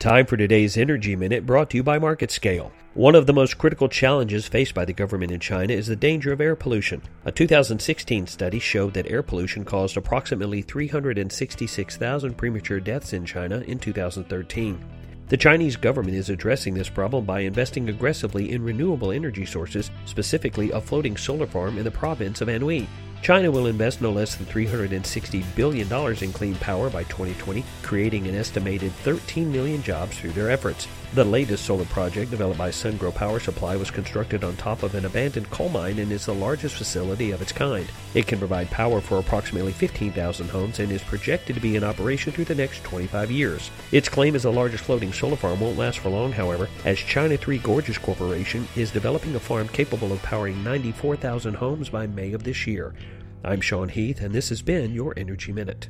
Time for today's Energy Minute brought to you by MarketScale. One of the most critical challenges faced by the government in China is the danger of air pollution. A 2016 study showed that air pollution caused approximately 366,000 premature deaths in China in 2013. The Chinese government is addressing this problem by investing aggressively in renewable energy sources, specifically a floating solar farm in the province of Anhui. China will invest no less than $360 billion in clean power by 2020, creating an estimated 13 million jobs through their efforts. The latest solar project developed by Sungrow Power Supply was constructed on top of an abandoned coal mine and is the largest facility of its kind. It can provide power for approximately 15,000 homes and is projected to be in operation through the next 25 years. Its claim as the largest floating solar farm won't last for long, however, as China 3 Gorges Corporation is developing a farm capable of powering 94,000 homes by May of this year. I'm Sean Heath, and this has been your Energy Minute.